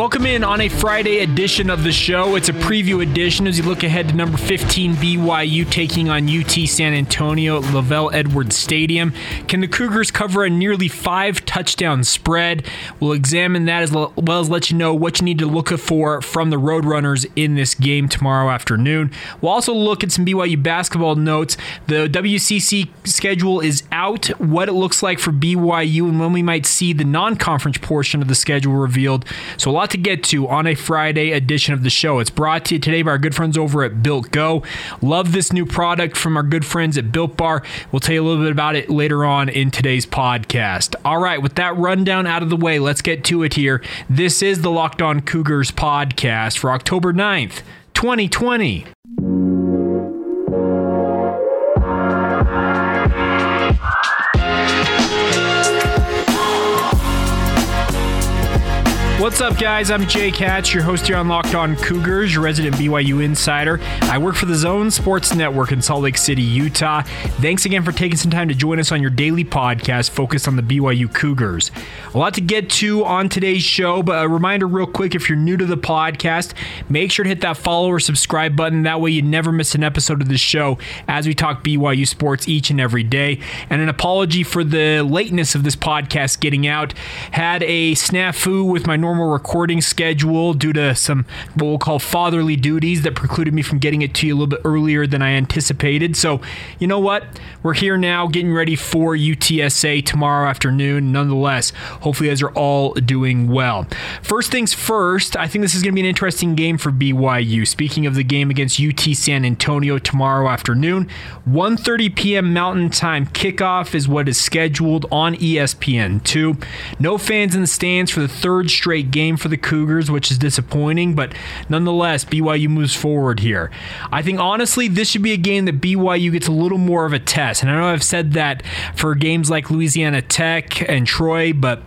Welcome in on a Friday edition of the show. It's a preview edition as you look ahead to number 15 BYU taking on UT San Antonio at LaVell Edwards Stadium. Can the Cougars cover a nearly five touchdown spread? We'll examine that as well as let you know what you need to look for from the Roadrunners in this game tomorrow afternoon. We'll also look at some BYU basketball notes. The WCC schedule is out, what it looks like for BYU, and when we might see the non conference portion of the schedule revealed. So, a to get to on a Friday edition of the show. It's brought to you today by our good friends over at Built Go. Love this new product from our good friends at Built Bar. We'll tell you a little bit about it later on in today's podcast. All right, with that rundown out of the way, let's get to it here. This is the Locked On Cougars podcast for October 9th, 2020. What's up, guys? I'm Jay Hatch, your host here on Locked On Cougars, your resident BYU insider. I work for the Zone Sports Network in Salt Lake City, Utah. Thanks again for taking some time to join us on your daily podcast focused on the BYU Cougars. A lot to get to on today's show, but a reminder, real quick if you're new to the podcast, make sure to hit that follow or subscribe button. That way, you never miss an episode of the show as we talk BYU sports each and every day. And an apology for the lateness of this podcast getting out. Had a snafu with my normal normal recording schedule due to some what we'll call fatherly duties that precluded me from getting it to you a little bit earlier than I anticipated. So, you know what? We're here now getting ready for UTSA tomorrow afternoon. Nonetheless, hopefully, you guys are all doing well. First things first, I think this is going to be an interesting game for BYU. Speaking of the game against UT San Antonio tomorrow afternoon, 1:30 p.m. Mountain Time kickoff is what is scheduled on ESPN2. No fans in the stands for the third straight game for the Cougars, which is disappointing, but nonetheless, BYU moves forward here. I think honestly, this should be a game that BYU gets a little more of a test. And I know I've said that for games like Louisiana Tech and Troy, but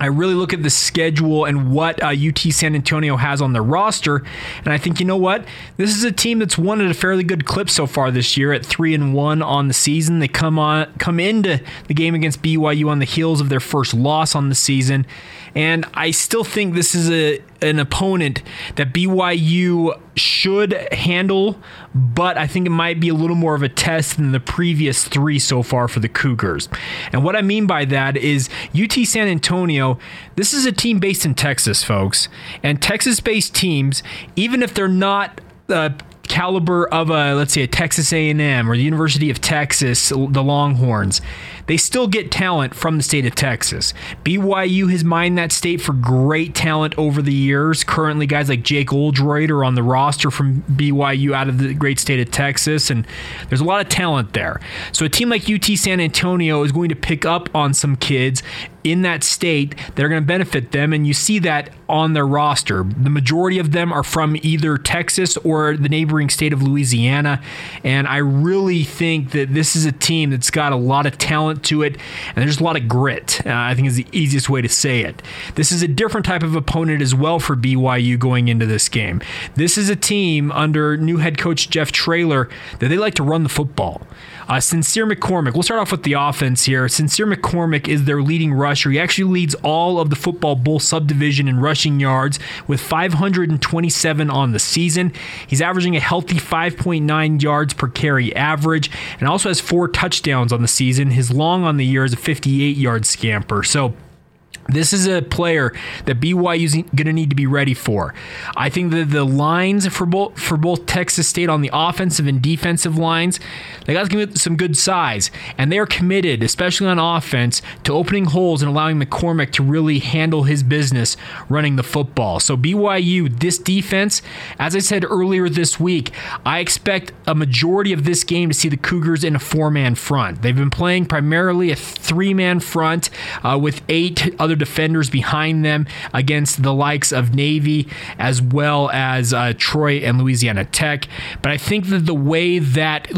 I really look at the schedule and what uh, UT San Antonio has on their roster, and I think you know what, this is a team that's won at a fairly good clip so far this year at three and one on the season. They come on come into the game against BYU on the heels of their first loss on the season, and I still think this is a an opponent that BYU should handle, but I think it might be a little more of a test than the previous three so far for the Cougars. And what I mean by that is UT San Antonio, this is a team based in Texas, folks. And Texas based teams, even if they're not uh, caliber of a let's say a Texas A&M or the University of Texas, the Longhorns, they still get talent from the state of Texas. BYU has mined that state for great talent over the years. Currently, guys like Jake Oldroyd are on the roster from BYU out of the great state of Texas, and there's a lot of talent there. So a team like UT San Antonio is going to pick up on some kids in that state that are going to benefit them. And you see that on their roster. The majority of them are from either Texas or the neighboring state of Louisiana. And I really think that this is a team that's got a lot of talent to it and there's a lot of grit. Uh, I think is the easiest way to say it. This is a different type of opponent as well for BYU going into this game. This is a team under new head coach Jeff Traylor that they like to run the football. Uh, Sincere McCormick. We'll start off with the offense here. Sincere McCormick is their leading rusher. He actually leads all of the football bowl subdivision in rushing yards with 527 on the season. He's averaging a healthy 5.9 yards per carry average and also has four touchdowns on the season. His long on the year is a 58 yard scamper. So, this is a player that BYU is going to need to be ready for. I think that the lines for both for both Texas State on the offensive and defensive lines, they got some good size, and they are committed, especially on offense, to opening holes and allowing McCormick to really handle his business running the football. So BYU, this defense, as I said earlier this week, I expect a majority of this game to see the Cougars in a four-man front. They've been playing primarily a three-man front uh, with eight other defenders behind them against the likes of Navy as well as uh, Troy and Louisiana Tech. But I think that the way that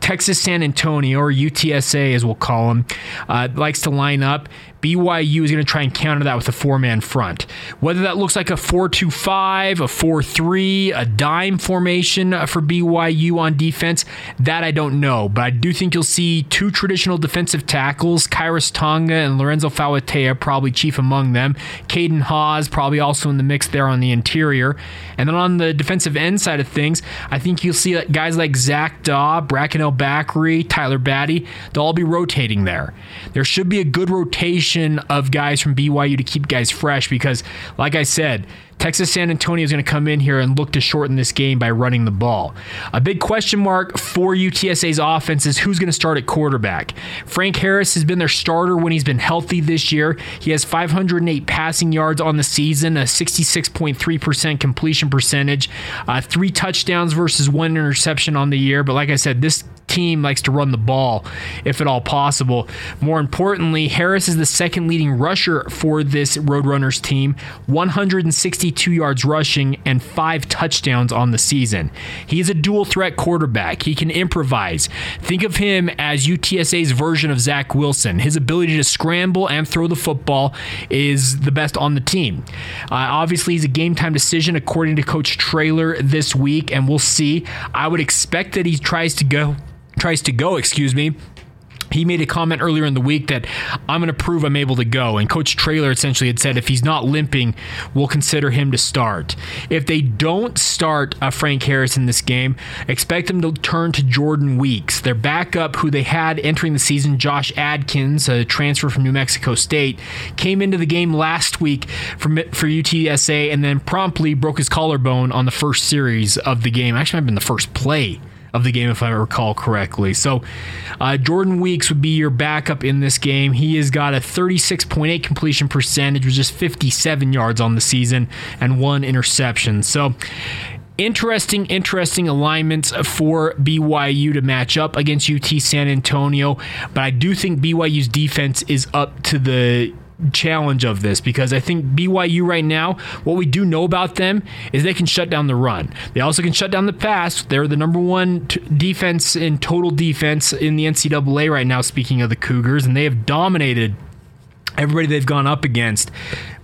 Texas San Antonio, or UTSA as we'll call them, uh, likes to line up. BYU is going to try and counter that with a four man front. Whether that looks like a 4 2 5, a 4 3, a dime formation uh, for BYU on defense, that I don't know. But I do think you'll see two traditional defensive tackles, Khyiris Tonga and Lorenzo Fauatea, probably chief among them. Caden Haws, probably also in the mix there on the interior. And then on the defensive end side of things, I think you'll see uh, guys like Zac Dawe, Bracken El Bakri, Tyler Batty, they'll all be rotating there. There should be a good rotation of guys from BYU to keep guys fresh because, like I said, Texas San Antonio is going to come in here and look to shorten this game by running the ball. A big question mark for UTSA's offense is who's going to start at quarterback. Frank Harris has been their starter when he's been healthy this year. He has 508 passing yards on the season, a 66.3% completion percentage, uh, three touchdowns versus one interception on the year. But like I said, this team likes to run the ball if at all possible. More importantly, Harris is the second leading rusher for this Roadrunners team, 162 yards rushing and five touchdowns on the season. He is a dual threat quarterback. He can improvise. Think of him as UTSA's version of Zach Wilson. His ability to scramble and throw the football is the best on the team. Uh, obviously, he's a game time decision according to Coach Traylor this week, and we'll see. I would expect that he tries to go tries to go, excuse me, he made a comment earlier in the week that I'm going to prove I'm able to go. And Coach Traylor essentially had said if he's not limping, we'll consider him to start. If they don't start uh, Frank Harris in this game, expect them to turn to Jordan Weeks, their backup, who they had entering the season. Josh Adkins, a transfer from New Mexico State, came into the game last week for, for UTSA and then promptly broke his collarbone on the first series of the game. Actually, might have been the first play of the game, if I recall correctly. So, uh, Jordan Weeks would be your backup in this game. He has got a 36.8 completion percentage with just 57 yards on the season and one interception. So, interesting, interesting alignments for BYU to match up against UT San Antonio. But I do think BYU's defense is up to the challenge of this because I think BYU right now, what we do know about them is they can shut down the run. They also can shut down the pass. They're the number one t- defense in total defense in the NCAA right now, speaking of the Cougars, and they have dominated everybody they've gone up against.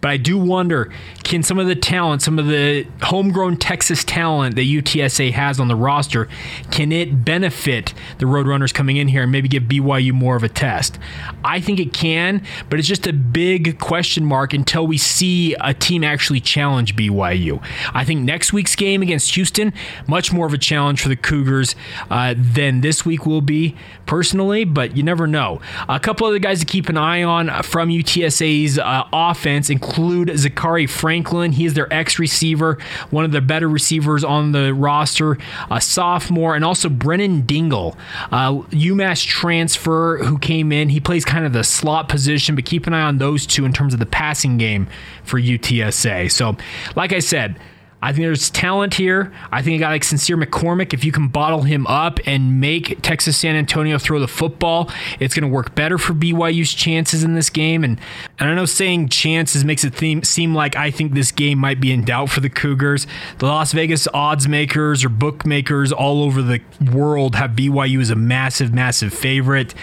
But I do wonder can some of the talent, some of the homegrown Texas talent that UTSA has on the roster, can it benefit the Roadrunners coming in here and maybe give BYU more of a test? I think it can, but it's just a big question mark until we see a team actually challenge BYU. I think next week's game against Houston, much more of a challenge for the Cougars uh, than this week will be, personally, but you never know. A couple other guys to keep an eye on from UTSA's uh, offense, including include Zakhari Franklin. He is their X receiver, one of the better receivers on the roster, a sophomore, and also Brennan Dingle, UMass transfer who came in. He plays kind of the slot position, but keep an eye on those two in terms of the passing game for UTSA. So, like I said, I think there's talent here. I think a guy like Sincere McCormick, if you can bottle him up and make Texas San Antonio throw the football, it's going to work better for BYU's chances in this game. And, and I know saying chances makes it theme, seem like I think this game might be in doubt for the Cougars. The Las Vegas odds makers or bookmakers all over the world have BYU as a massive, massive favorite.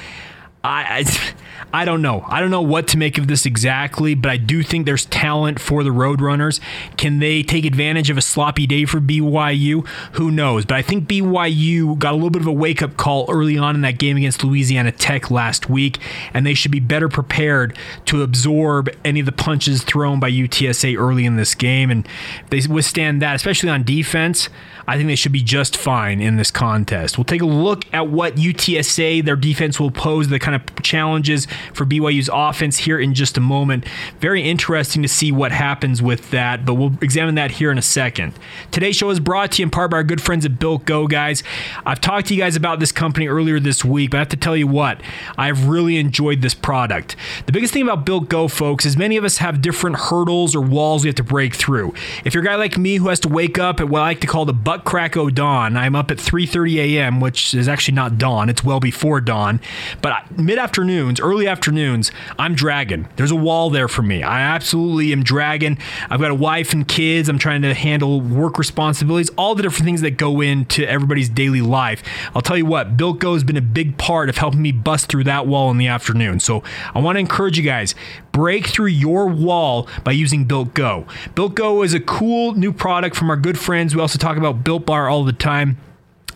I, I I don't know. I don't know what to make of this exactly, but I do think there's talent for the Roadrunners. Can they take advantage of a sloppy day for BYU? Who knows? But I think BYU got a little bit of a wake up call early on in that game against Louisiana Tech last week, and they should be better prepared to absorb any of the punches thrown by UTSA early in this game. And if they withstand that, especially on defense. I think they should be just fine in this contest. We'll take a look at what UTSA, their defense will pose, the kind of challenges for BYU's offense here in just a moment. Very interesting to see what happens with that, but we'll examine that here in a second. Today's show is brought to you in part by our good friends at Built Go, guys. I've talked to you guys about this company earlier this week, but I have to tell you what, I've really enjoyed this product. The biggest thing about Built Go, folks, is many of us have different hurdles or walls we have to break through. If you're a guy like me who has to wake up at what I like to call the butt crack o' dawn. I'm up at 3:30 a.m., which is actually not dawn; it's well before dawn. But mid afternoons, early afternoons, I'm dragging. There's a wall there for me. I absolutely am dragging. I've got a wife and kids. I'm trying to handle work responsibilities, all the different things that go into everybody's daily life. I'll tell you what, Built Go has been a big part of helping me bust through that wall in the afternoon. So I want to encourage you guys break through your wall by using Built Go. Built Go is a cool new product from our good friends. We also talk about Built Bar all the time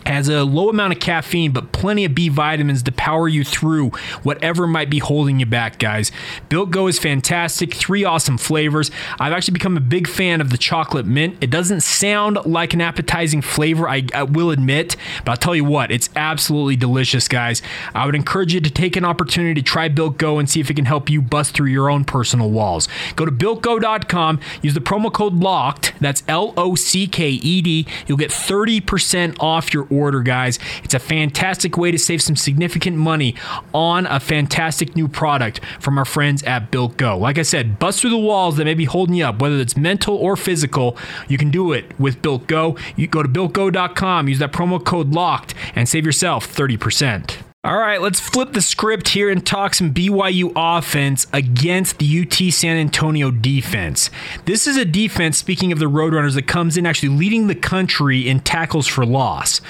has a low amount of caffeine, but plenty of B vitamins to power you through whatever might be holding you back, guys. Built Go is fantastic. Three awesome flavors. I've actually become a big fan of the chocolate mint. It doesn't sound like an appetizing flavor, I, I will admit, but I'll tell you what, it's absolutely delicious, guys. I would encourage you to take an opportunity to try Built Go and see if it can help you bust through your own personal walls. Go to builtgo.com, use the promo code LOCKED, that's L O C K E D. You'll get 30% off your order, guys. It's a fantastic way to save some significant money on a fantastic new product from our friends at Built Go. Like I said, bust through the walls that may be holding you up, whether it's mental or physical. You can do it with Built Go. You go to builtgo.com, use that promo code LOCKED, and save yourself 30%. All right, let's flip the script here and talk some BYU offense against the UT San Antonio defense. This is a defense, speaking of the Roadrunners, that comes in actually leading the country in tackles for loss.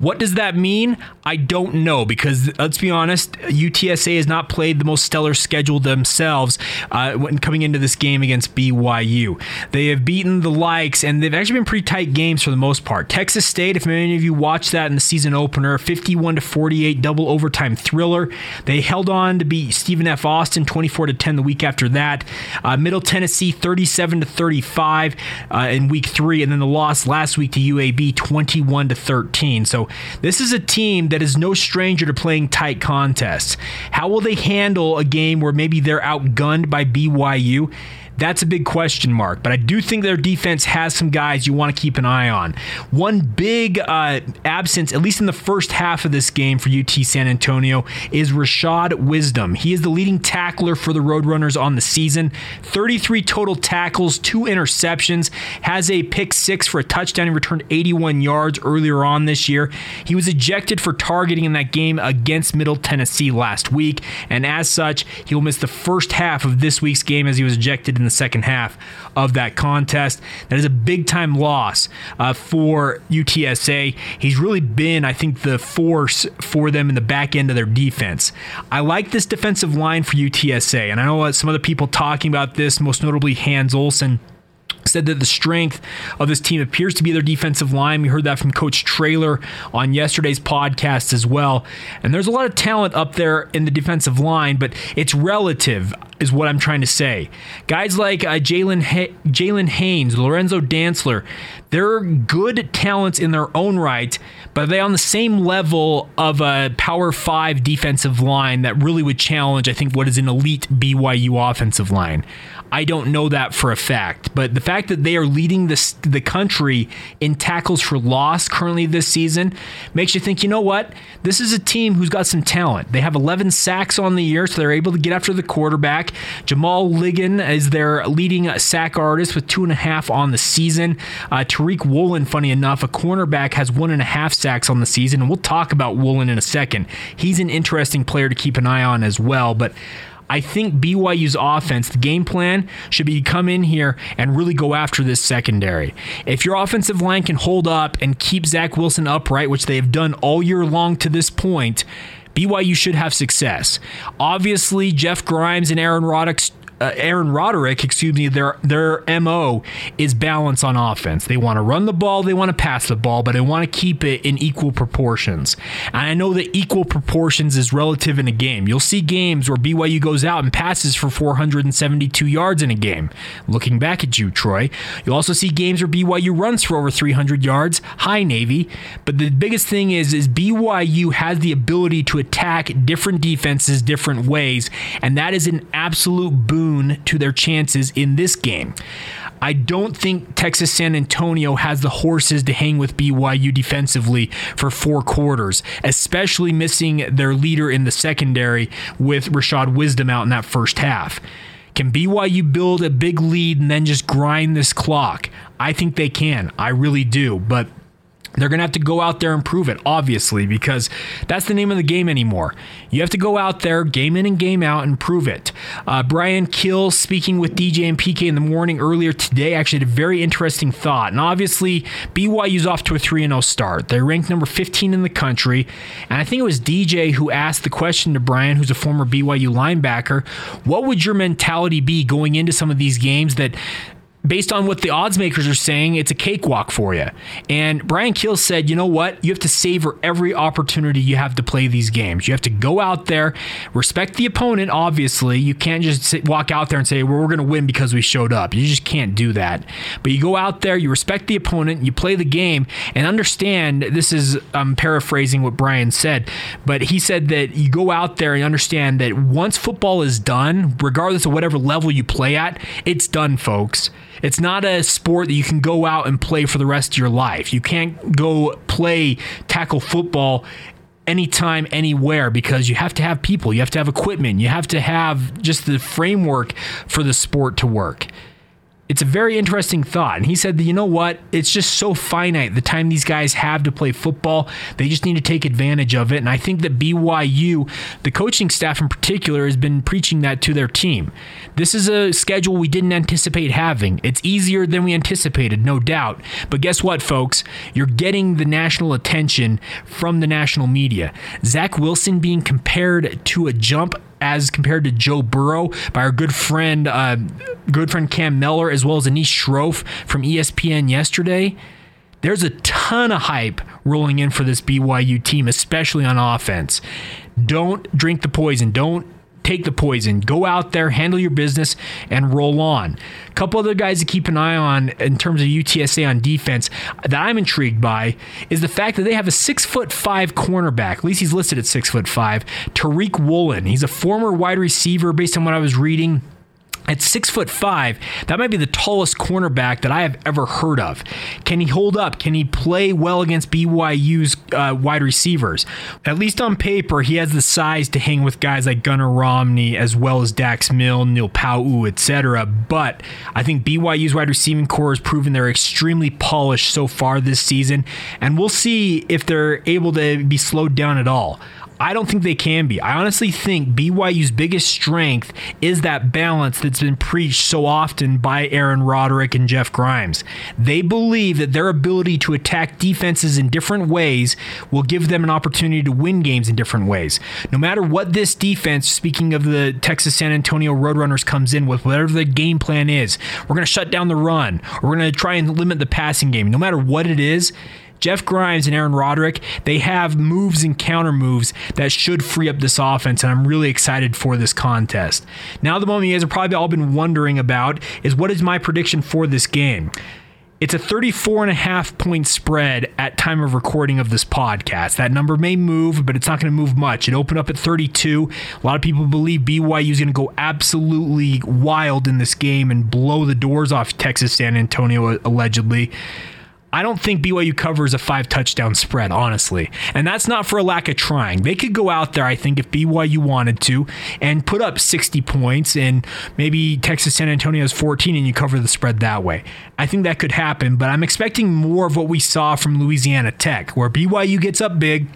What does that mean? I don't know because let's be honest, UTSA has not played the most stellar schedule themselves uh, when coming into this game against BYU. They have beaten the likes, and they've actually been pretty tight games for the most part. Texas State, if many of you watched that in the season opener, 51 to 48 double overtime thriller. They held on to beat Stephen F. Austin 24 to 10 the week after that. Uh, Middle Tennessee 37 to 35 uh, in week three, and then the loss last week to UAB 21 to 13. So this is a team that is no stranger to playing tight contests. How will they handle a game where maybe they're outgunned by BYU? That's a big question mark, but I do think their defense has some guys you want to keep an eye on. One big uh, absence, at least in the first half of this game for UT San Antonio, is Rashad Wisdom. He is the leading tackler for the Roadrunners on the season. 33 total tackles, two interceptions, has a pick six for a touchdown. He returned 81 yards earlier on this year. He was ejected for targeting in that game against Middle Tennessee last week, and as such, he will miss the first half of this week's game as he was ejected in the second half of that contest. That is a big time loss uh, for UTSA. He's really been, I think, the force for them in the back end of their defense. I like this defensive line for UTSA, and I know some other people talking about this, most notably Hans Olsen said that the strength of this team appears to be their defensive line. We heard that from Coach Traylor on yesterday's podcast as well. And there's a lot of talent up there in the defensive line, but it's relative, is what I'm trying to say. Guys like uh, Jalen ha- Jalen Haynes, Lorenzo Dantzler, they're good talents in their own right, but are they on the same level of a Power Five defensive line that really would challenge, I think, what is an elite BYU offensive line? I don't know that for a fact, but the fact that they are leading the, the country in tackles for loss currently this season makes you think, you know what? This is a team who's got some talent. They have 11 sacks on the year, so they're able to get after the quarterback. Jamal Ligon is their leading sack artist with two and a half on the season. Uh, Tariq Woolen, funny enough, a cornerback, has one and a half sacks on the season, and we'll talk about Woolen in a second. He's an interesting player to keep an eye on as well, but I think BYU's offense, the game plan should be to come in here and really go after this secondary. If your offensive line can hold up and keep Zach Wilson upright, which they have done all year long to this point, BYU should have success. Obviously, Jeff Grimes and Aaron Roddick's uh, Aaron Roderick, excuse me, their their mo is balance on offense. They want to run the ball, they want to pass the ball, but they want to keep it in equal proportions. And I know that equal proportions is relative in a game. You'll see games where BYU goes out and passes for 472 yards in a game. Looking back at you, Troy, you'll also see games where BYU runs for over 300 yards. High Navy, but the biggest thing is is BYU has the ability to attack different defenses different ways, and that is an absolute boon to their chances in this game. I don't think Texas San Antonio has the horses to hang with BYU defensively for four quarters, especially missing their leader in the secondary with Rashad Wisdom out in that first half. Can BYU build a big lead and then just grind this clock? I think they can. I really do. But they're going to have to go out there and prove it, obviously, because that's the name of the game anymore. You have to go out there, game in and game out, and prove it. Uh, Bryan Kehl, speaking with DJ and PK in the morning earlier today, actually had a very interesting thought. And obviously, BYU's off to a 3 0 start. They're ranked number 15 in the country. And I think it was DJ who asked the question to Bryan, who's a former BYU linebacker, what would your mentality be going into some of these games that based on what the odds makers are saying, it's a cakewalk for you. And Bryan Kehl said, you know what? You have to savor every opportunity you have to play these games. You have to go out there, respect the opponent, obviously. You can't just sit, walk out there and say, well, we're going to win because we showed up. You just can't do that. But you go out there, you respect the opponent, you play the game, and understand this is, I'm paraphrasing what Bryan said, but he said that you go out there and understand that once football is done, regardless of whatever level you play at, it's done, folks. It's not a sport that you can go out and play for the rest of your life. You can't go play tackle football anytime, anywhere, because you have to have people, you have to have equipment, you have to have just the framework for the sport to work. It's a very interesting thought. And he said that, you know what? It's just so finite the time these guys have to play football. They just need to take advantage of it. And I think that BYU, the coaching staff in particular, has been preaching that to their team. This is a schedule we didn't anticipate having. It's easier than we anticipated, no doubt. But guess what, folks? You're getting the national attention from the national media. Zach Wilson being compared to a jump as compared to Joe Burrow by our good friend, uh, good friend Cam Mellor, as well as Anish Shroff from ESPN yesterday. There's a ton of hype rolling in for this BYU team, especially on offense. Don't drink the poison. Don't take the poison. Go out there, handle your business, and roll on. A couple other guys to keep an eye on in terms of UTSA on defense that I'm intrigued by is the fact that they have a six foot five cornerback. At least he's listed at six foot five. Tariq Woolen. He's a former wide receiver, based on what I was reading. At six foot five, that might be the tallest cornerback that I have ever heard of. Can he hold up? Can he play well against BYU's uh, wide receivers? At least on paper, he has the size to hang with guys like Gunnar Romney as well as Dax Milne, Neil Pau'u, etc. But I think BYU's wide receiving corps has proven they're extremely polished so far this season, and we'll see if they're able to be slowed down at all. I don't think they can be. I honestly think BYU's biggest strength is that balance that's been preached so often by Aaron Roderick and Jeff Grimes. They believe that their ability to attack defenses in different ways will give them an opportunity to win games in different ways. No matter what this defense, speaking of the Texas San Antonio Roadrunners, comes in with, whatever the game plan is, we're going to shut down the run, we're going to try and limit the passing game. No matter what it is, Jeff Grimes and Aaron Roderick, they have moves and counter moves that should free up this offense, and I'm really excited for this contest. Now, the moment you guys have probably all been wondering about is what is my prediction for this game? It's a 34 and a half point spread at time of recording of this podcast. That number may move, but it's not going to move much. It opened up at 32. A lot of people believe BYU is going to go absolutely wild in this game and blow the doors off Texas San Antonio allegedly. I don't think BYU covers a five touchdown spread, honestly. And that's not for a lack of trying. They could go out there, I think, if BYU wanted to, and put up 60 points, and maybe Texas San Antonio is 14 and you cover the spread that way. I think that could happen, but I'm expecting more of what we saw from Louisiana Tech, where BYU gets up big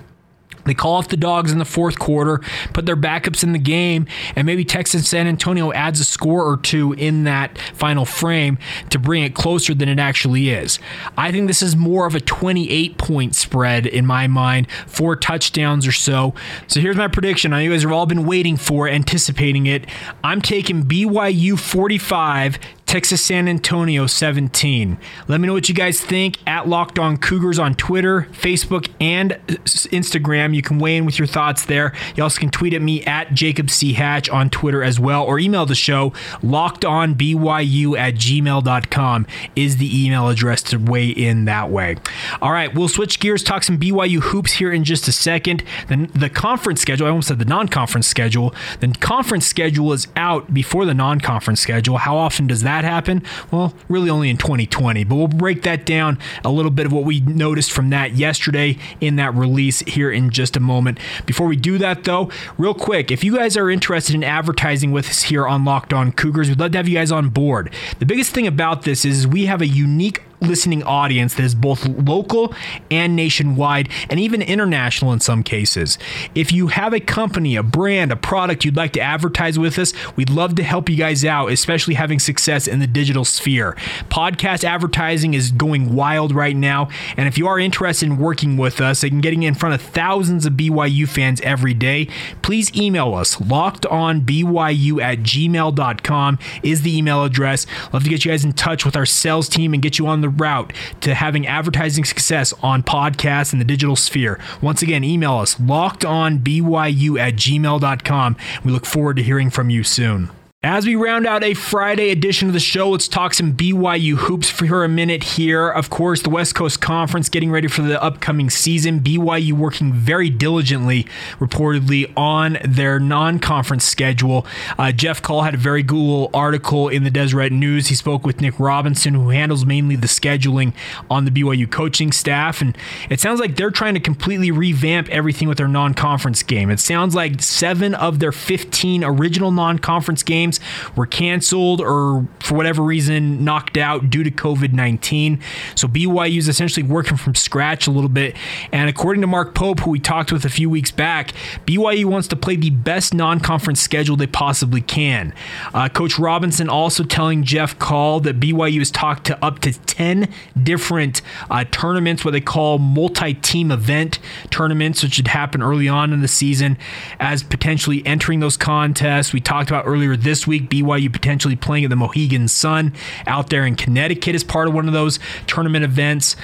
they call off the dogs in the fourth quarter, put their backups in the game, and maybe Texas San Antonio adds a score or two in that final frame to bring it closer than it actually is. I think this is more of a 28 point spread in my mind, four touchdowns or so. So here's my prediction. I know you guys have all been waiting for, anticipating it. I'm taking BYU 45, Texas San Antonio 17. Let me know what you guys think at Locked On Cougars on Twitter, Facebook, and Instagram. You can weigh in with your thoughts there. You also can tweet at me at Jacob C. Hatch on Twitter as well, or email the show lockedonbyu at gmail.com is the email address to weigh in that way. All right, we'll switch gears, talk some BYU hoops here in just a second. Then the conference schedule, I almost said the non conference schedule. The conference schedule is out before the non conference schedule. How often does that happen? Well, really only in 2020, but we'll break that down a little bit of what we noticed from that yesterday in that release here in just a moment. Before we do that, though, real quick, if you guys are interested in advertising with us here on Locked On Cougars, we'd love to have you guys on board. The biggest thing about this is we have a unique listening audience that is both local and nationwide and even international in some cases. If you have a company, a brand, a product you'd like to advertise with us, we'd love to help you guys out, especially having success in the digital sphere. Podcast advertising is going wild right now, and if you are interested in working with us and getting in front of thousands of BYU fans every day, please email us. LockedOnBYU at gmail.com is the email address. Love to get you guys in touch with our sales team and get you on the route to having advertising success on podcasts in the digital sphere. Once again, email us lockedonbyu at gmail.com. We look forward to hearing from you soon. As we round out a Friday edition of the show, let's talk some BYU hoops for a minute here. Of course, the West Coast Conference getting ready for the upcoming season. BYU working very diligently, reportedly, on their non conference schedule. Uh, Jeff Call had a very cool article in the Deseret News. He spoke with Nick Robinson, who handles mainly the scheduling on the BYU coaching staff. And it sounds like they're trying to completely revamp everything with their non conference game. It sounds like seven of their 15 original non conference games games were canceled or for whatever reason knocked out due to COVID 19. So BYU is essentially working from scratch a little bit. And according to Mark Pope, who we talked with a few weeks back, BYU wants to play the best non conference schedule they possibly can. Uh, Coach Robinson also telling Jeff Call that BYU has talked to up to 10 different uh, tournaments, what they call multi team event tournaments, which should happen early on in the season as potentially entering those contests. We talked about earlier this week. BYU potentially playing at the Mohegan Sun out there in Connecticut as part of one of those tournament events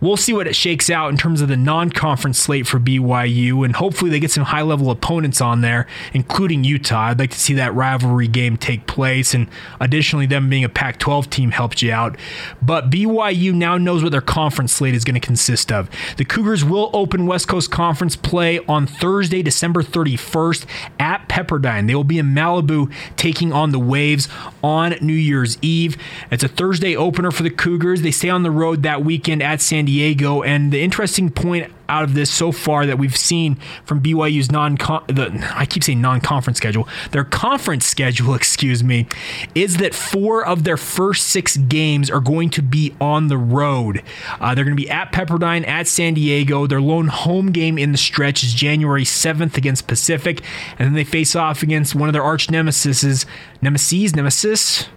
we'll see what it shakes out in terms of the non-conference slate for BYU, and hopefully they get some high-level opponents on there, including Utah. I'd like to see that rivalry game take place, and additionally, them being a Pac-12 team helps you out. But BYU now knows what their conference slate is going to consist of. The Cougars will open West Coast Conference play on Thursday, December 31st at Pepperdine. They will be in Malibu taking on the Waves on New Year's Eve. It's a Thursday opener for the Cougars. They stay on the road that weekend at San Diego. And the interesting point out of this so far that we've seen from BYU's non the I keep saying non-conference schedule, their conference schedule, excuse me, is that four of their first six games are going to be on the road. Uh, they're going to be at Pepperdine, at San Diego. Their lone home game in the stretch is January 7th against Pacific, and then they face off against one of their arch nemesis, nemesis, nemesis.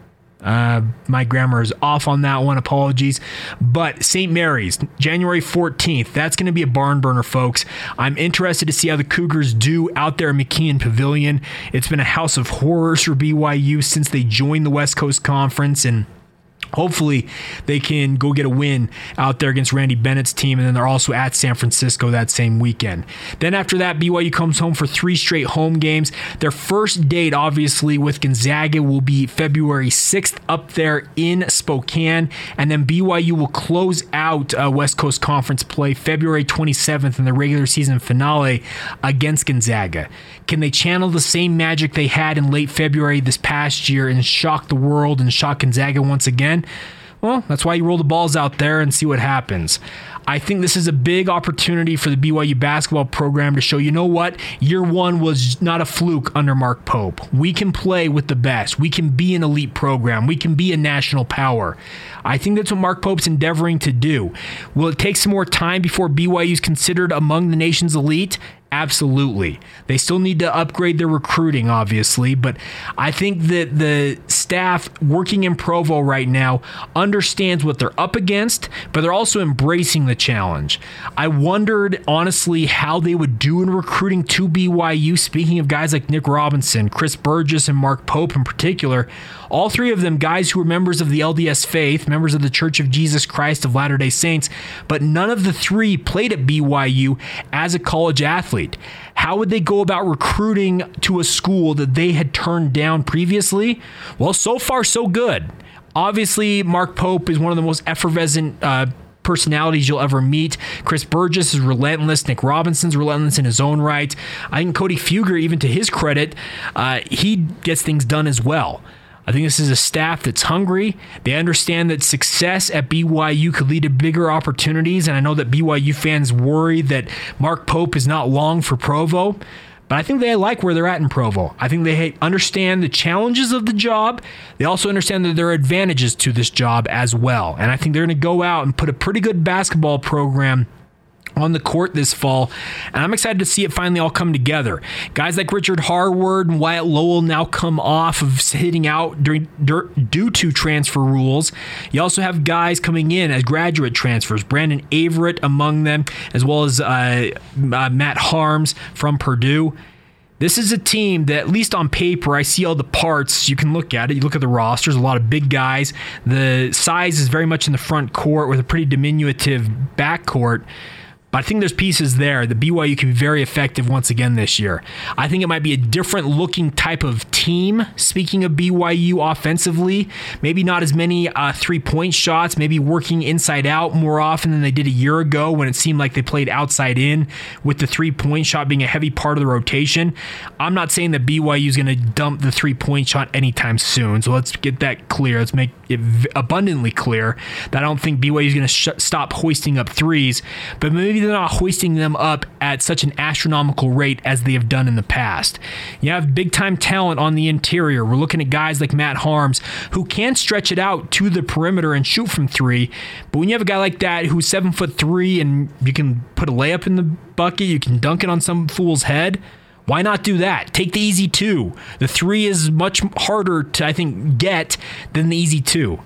Uh, my grammar is off on that one. Apologies. But St. Mary's, January 14th. That's going to be a barn burner, folks. I'm interested to see how the Cougars do out there at McKeon Pavilion. It's been a house of horrors for BYU since they joined the West Coast Conference and hopefully they can go get a win out there against Randy Bennett's team and then they're also at San Francisco that same weekend. Then after that BYU comes home for three straight home games. Their first date obviously with Gonzaga will be February 6th up there in Spokane and then BYU will close out uh, West Coast Conference play February 27th in the regular season finale against Gonzaga. Can they channel the same magic they had in late February this past year and shock the world and shock Gonzaga once again? Well, that's why you roll the balls out there and see what happens. I think this is a big opportunity for the BYU basketball program to show you know what? Year one was not a fluke under Mark Pope. We can play with the best. We can be an elite program. We can be a national power. I think that's what Mark Pope's endeavoring to do. Will it take some more time before BYU is considered among the nation's elite? Absolutely. They still need to upgrade their recruiting, obviously, but I think that the staff working in Provo right now understands what they're up against, but they're also embracing the challenge. I wondered, honestly, how they would do in recruiting to BYU. Speaking of guys like Nick Robinson, Chris Burgess, and Mark Pope in particular, all three of them guys who were members of the LDS faith, members of the Church of Jesus Christ of Latter day Saints, but none of the three played at BYU as a college athlete. How would they go about recruiting to a school that they had turned down previously? Well, so far, so good. Obviously, Mark Pope is one of the most effervescent uh, personalities you'll ever meet. Chris Burgess is relentless. Nick Robinson's relentless in his own right. I think Cody Fueger, even to his credit, uh, he gets things done as well. I think this is a staff that's hungry. They understand that success at BYU could lead to bigger opportunities. And I know that BYU fans worry that Mark Pope is not long for Provo. but I think they like where they're at in Provo. I think they understand the challenges of the job. They also understand that there are advantages to this job as well. And I think they're going to go out and put a pretty good basketball program on the court this fall, and I'm excited to see it finally all come together. Guys like Richard Harward and Wyatt Lowell now come off of hitting out during due to transfer rules. You also have guys coming in as graduate transfers, Brandon Averette among them, as well as uh, uh, Matt Haarms from Purdue. This is a team that, at least on paper, I see all the parts. You can look at it. You look at the rosters, a lot of big guys. The size is very much in the front court with a pretty diminutive back court. But I think there's pieces there that BYU can be very effective once again this year. I think it might be a different looking type of team. Speaking of BYU offensively, maybe not as many uh, three point shots, maybe working inside out more often than they did a year ago when it seemed like they played outside in with the three point shot being a heavy part of the rotation. I'm not saying that BYU is going to dump the three point shot anytime soon. So let's get that clear. Let's make it abundantly clear that I don't think BYU is going to sh- stop hoisting up threes, but maybe they're not hoisting them up at such an astronomical rate as they have done in the past. You have big time talent on the interior. We're looking at guys like Matt Haarms who can stretch it out to the perimeter and shoot from three. But when you have a guy like that who's seven foot three and you can put a layup in the bucket, you can dunk it on some fool's head. Why not do that? Take the easy two. The three is much harder to, I think, get than the easy two.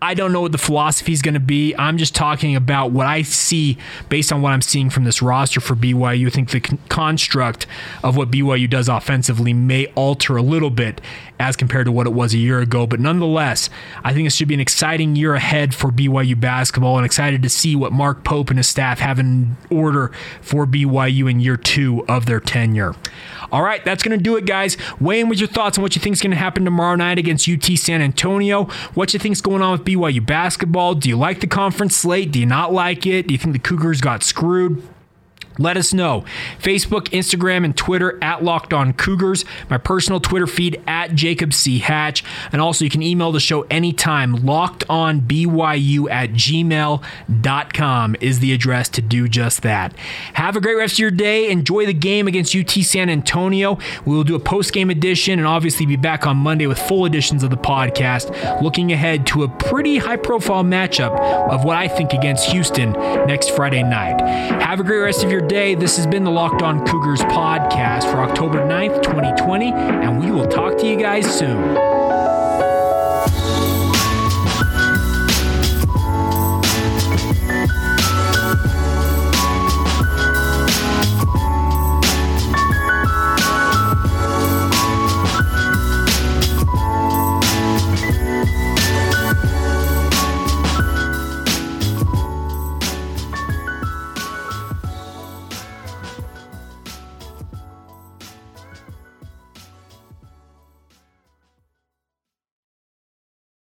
I don't know what the philosophy is going to be. I'm just talking about what I see based on what I'm seeing from this roster for BYU. I think the con- construct of what BYU does offensively may alter a little bit as compared to what it was a year ago. But nonetheless, I think this should be an exciting year ahead for BYU basketball and excited to see what Mark Pope and his staff have in order for BYU in year two of their tenure. All right, that's going to do it, guys. In with your thoughts on what you think is going to happen tomorrow night against UT San Antonio. What you think is going on with BYU basketball? Do you like the conference slate? Do you not like it? Do you think the Cougars got screwed? Let us know. Facebook, Instagram, and Twitter at Locked On Cougars. My personal Twitter feed at Jacob C. Hatch. And also, you can email the show anytime. LockedOnBYU at gmail.com is the address to do just that. Have a great rest of your day. Enjoy the game against UT San Antonio. We will do a post game edition and obviously be back on Monday with full editions of the podcast, looking ahead to a pretty high profile matchup of what I think against Houston next Friday night. Have a great rest of your day. This has been the Locked On Cougars podcast for October 9th, 2020, and we will talk to you guys soon.